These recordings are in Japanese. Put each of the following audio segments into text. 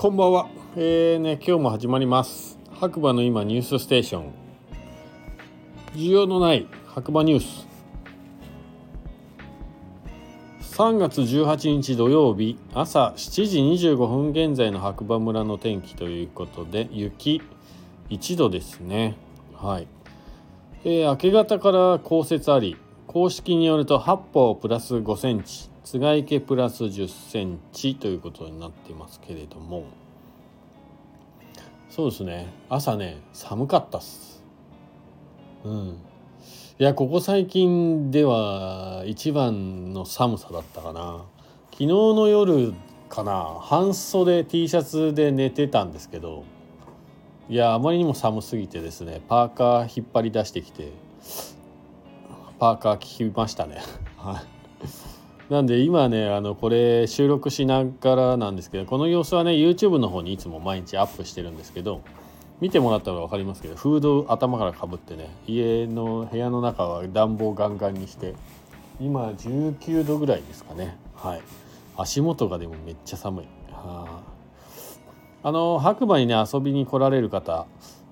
こんばんは。えーね、今日も始まります。白馬の今ニュースステーション。需要のない白馬ニュース。3月18日土曜日朝7時25分現在の白馬村の天気ということで雪1度ですね。はい。えー明け方から降雪あり公式によると八方プラス5センチ津賀池プラス10センチということになっていますけれどもそうですね。朝ね寒かったっす。うん。いやここ最近では一番の寒さだったかな。昨日の夜かな半袖 T シャツで寝てたんですけどいやあまりにも寒すぎてですねパーカー引っ張り出してきてパーカー着ましたね。はい。なんで今ねあのこれ収録しながらなんですけどこの様子はね YouTube の方にいつも毎日アップしてるんですけど見てもらったら分かりますけどフード頭からかぶってね家の部屋の中は暖房ガンガンにして今19度ぐらいですかね。はい。足元がでもめっちゃ寒い。あの白馬にね遊びに来られる方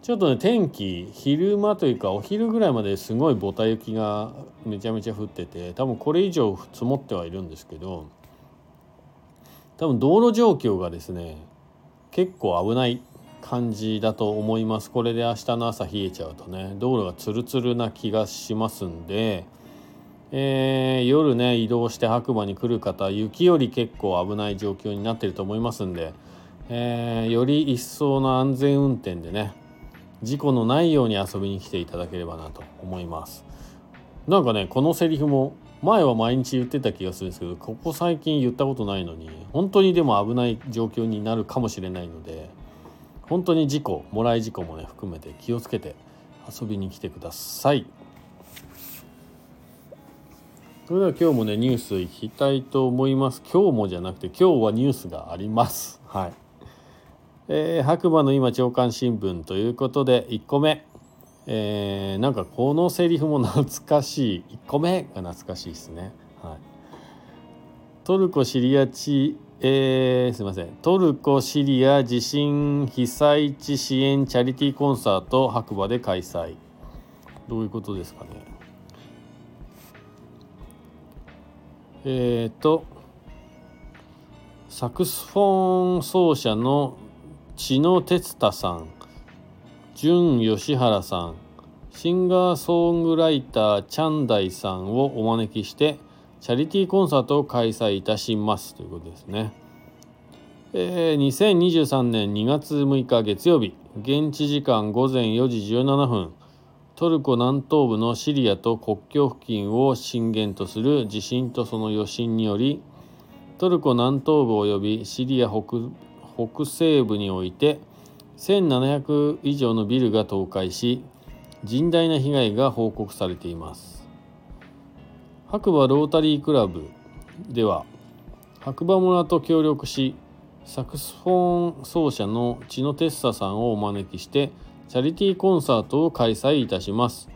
ちょっとね天気昼間というかお昼ぐらいまですごいボタ雪がめちゃめちゃ降ってて多分これ以上積もってはいるんですけど多分道路状況がですね結構危ない感じだと思います。これで明日の朝冷えちゃうとね道路がツルツルな気がしますんで、えー夜ね移動して白馬に来る方雪より結構危ない状況になってると思いますんで、えーより一層の安全運転でね事故のないように遊びに来ていただければなと思います。なんかねこのセリフも前は毎日言ってた気がするんですけどここ最近言ったことないのに本当にでも危ない状況になるかもしれないので本当に事故もらい事故もね含めて気をつけて遊びに来てください。それでは今日もねニュースいきたいと思います。今日もじゃなくて今日はニュースがあります。はい。えー白馬の今朝刊新聞ということで1個目、えーなんかこのセリフも懐かしい。1個目が懐かしいですね。はい、トルコ・シリア地、えーすいません。トルコ・シリア地震被災地支援チャリティーコンサート白馬で開催。どういうことですかね。えー、とサクスフォン奏者の千野哲太さん純吉原さんシンガーソングライターチャンダイさんをお招きしてチャリティーコンサートを開催いたしますということですね。えー2023年2月6日月曜日現地時間午前4時17分トルコ南東部のシリアと国境付近を震源とする地震とその余震によりトルコ南東部及びシリア北北西部において1700以上のビルが倒壊し甚大な被害が報告されています。白馬ロータリークラブでは白馬村と協力しサクスフォン奏者のチノテッサさんをお招きしてチャリティーコンサートを開催いたします。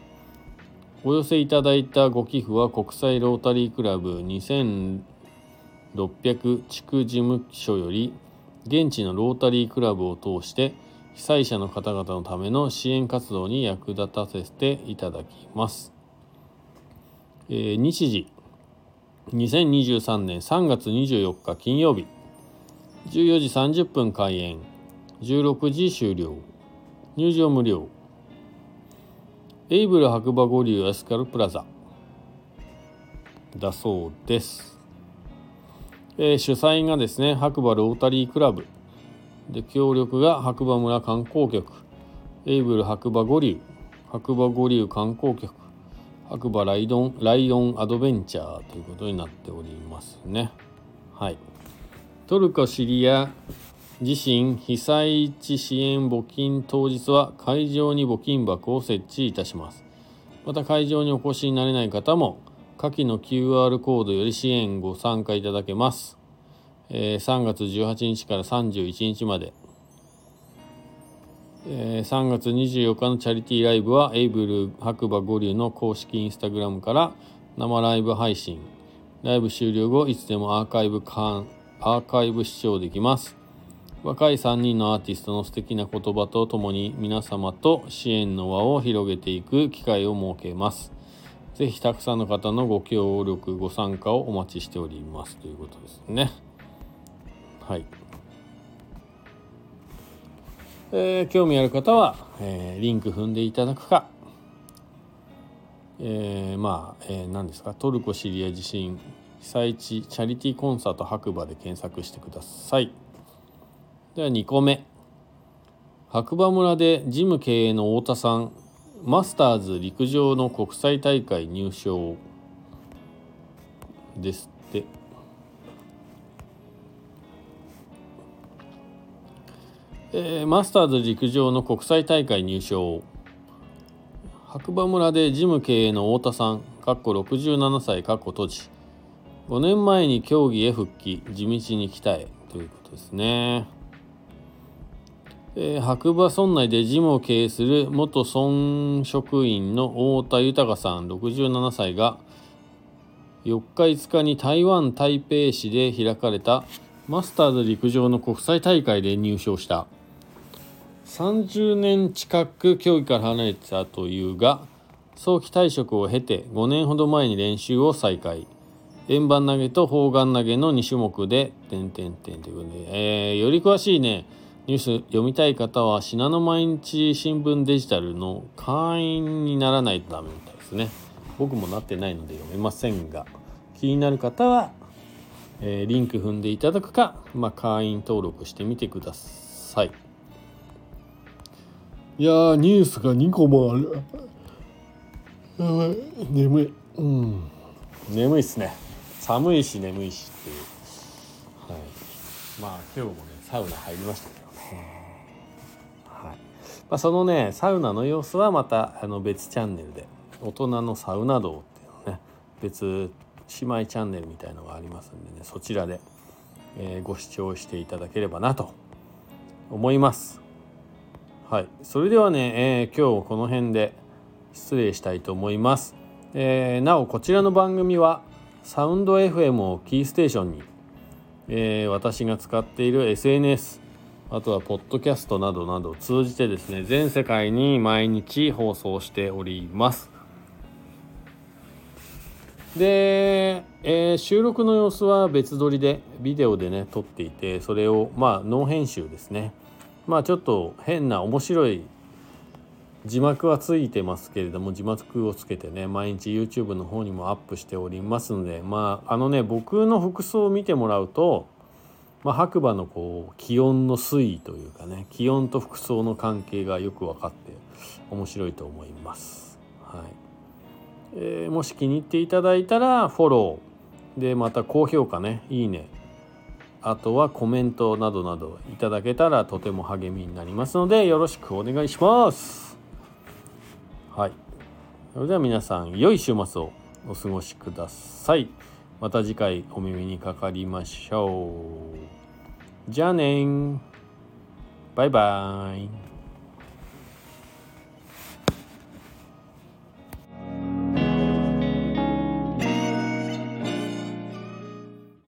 お寄せいただいたご寄付は国際ロータリークラブ2600地区事務所より現地のロータリークラブを通して被災者の方々のための支援活動に役立たせていただきます。えー日時。2023年3月24日金曜日。14時30分開演。16時終了。入場無料。エイブル白馬五流エスカルプラザ。だそうです。えー主催がですね白馬ロータリークラブ。で協力が白馬村観光局エイブル白馬五流白馬五流観光局白馬ライドンライオンアドベンチャーということになっておりますね。はい。トルコ・シリア地震被災地支援募金当日は会場に募金箱を設置いたします。また会場にお越しになれない方も下記の QR コードより支援ご参加いただけます。えー3月18日から31日まで。え3月24日のチャリティーライブはエイブル白馬五流の公式インスタグラムから生ライブ配信。ライブ終了後いつでもアーカイブアーカイブ視聴できます。若い3人のアーティストの素敵な言葉とともに皆様と支援の輪を広げていく機会を設けます。ぜひたくさんの方のご協力、ご参加をお待ちしておりますということですね。はい。えー、興味ある方は、えー、リンク踏んでいただくか、えー、まあ、えー、何ですか、トルコ・シリア地震被災地チャリティーコンサート白馬で検索してください。では2個目白馬村でジム経営の太田さんマスターズ陸上の国際大会入賞ですって。えー、マスターズ陸上の国際大会入賞白馬村でジム経営の太田さんかっこ67歳かっこ閉じ5年前に競技へ復帰地道に鍛えということですね。えー、白馬村内でジムを経営する元村職員の太田豊さん67歳が4日5日に台湾台北市で開かれたマスターズ陸上の国際大会で入賞した。30年近く競技から離れてたというが早期退職を経て5年ほど前に練習を再開。円盤投げと砲丸投げの2種目で点々点ということで、えー、より詳しいねニュース読みたい方は信濃毎日新聞デジタルの会員にならないとダメみたいですね。僕もなってないので読めませんが気になる方は、えー、リンク踏んでいただくか、まあ、会員登録してみてください。いやーニュースが2個もある。やばい眠い。うん。眠いっすね。寒いし眠いしっていう。はい。まあ今日もねサウナ入りましたけどはいまあ、そのねサウナの様子はまたあの別チャンネルで大人のサウナ道っていうのね別姉妹チャンネルみたいのがありますんでねそちらで、えー、ご視聴していただければなと思います。はい。それではね、えー、今日この辺で失礼したいと思います、えー、なおこちらの番組はサウンド FM をキーステーションに、えー、私が使っている SNS あとはポッドキャストなどなどを通じてですね全世界に毎日放送しております。で、えー、収録の様子は別撮りでビデオでね撮っていてそれをまあノー編集ですね。まあちょっと変な面白い字幕はついてますけれども字幕をつけてね毎日 YouTube の方にもアップしておりますのでまああのね僕の服装を見てもらうとまあ、白馬のこう気温の推移というかね気温と服装の関係がよく分かって面白いと思います。はいえー、もし気に入っていただいたらフォローでまた高評価ねいいねあとはコメントなどなどいただけたらとても励みになりますのでよろしくお願いします。はい。それでは皆さん良い週末をお過ごしください。また次回お耳にかかりましょう。じゃあねバイバイ。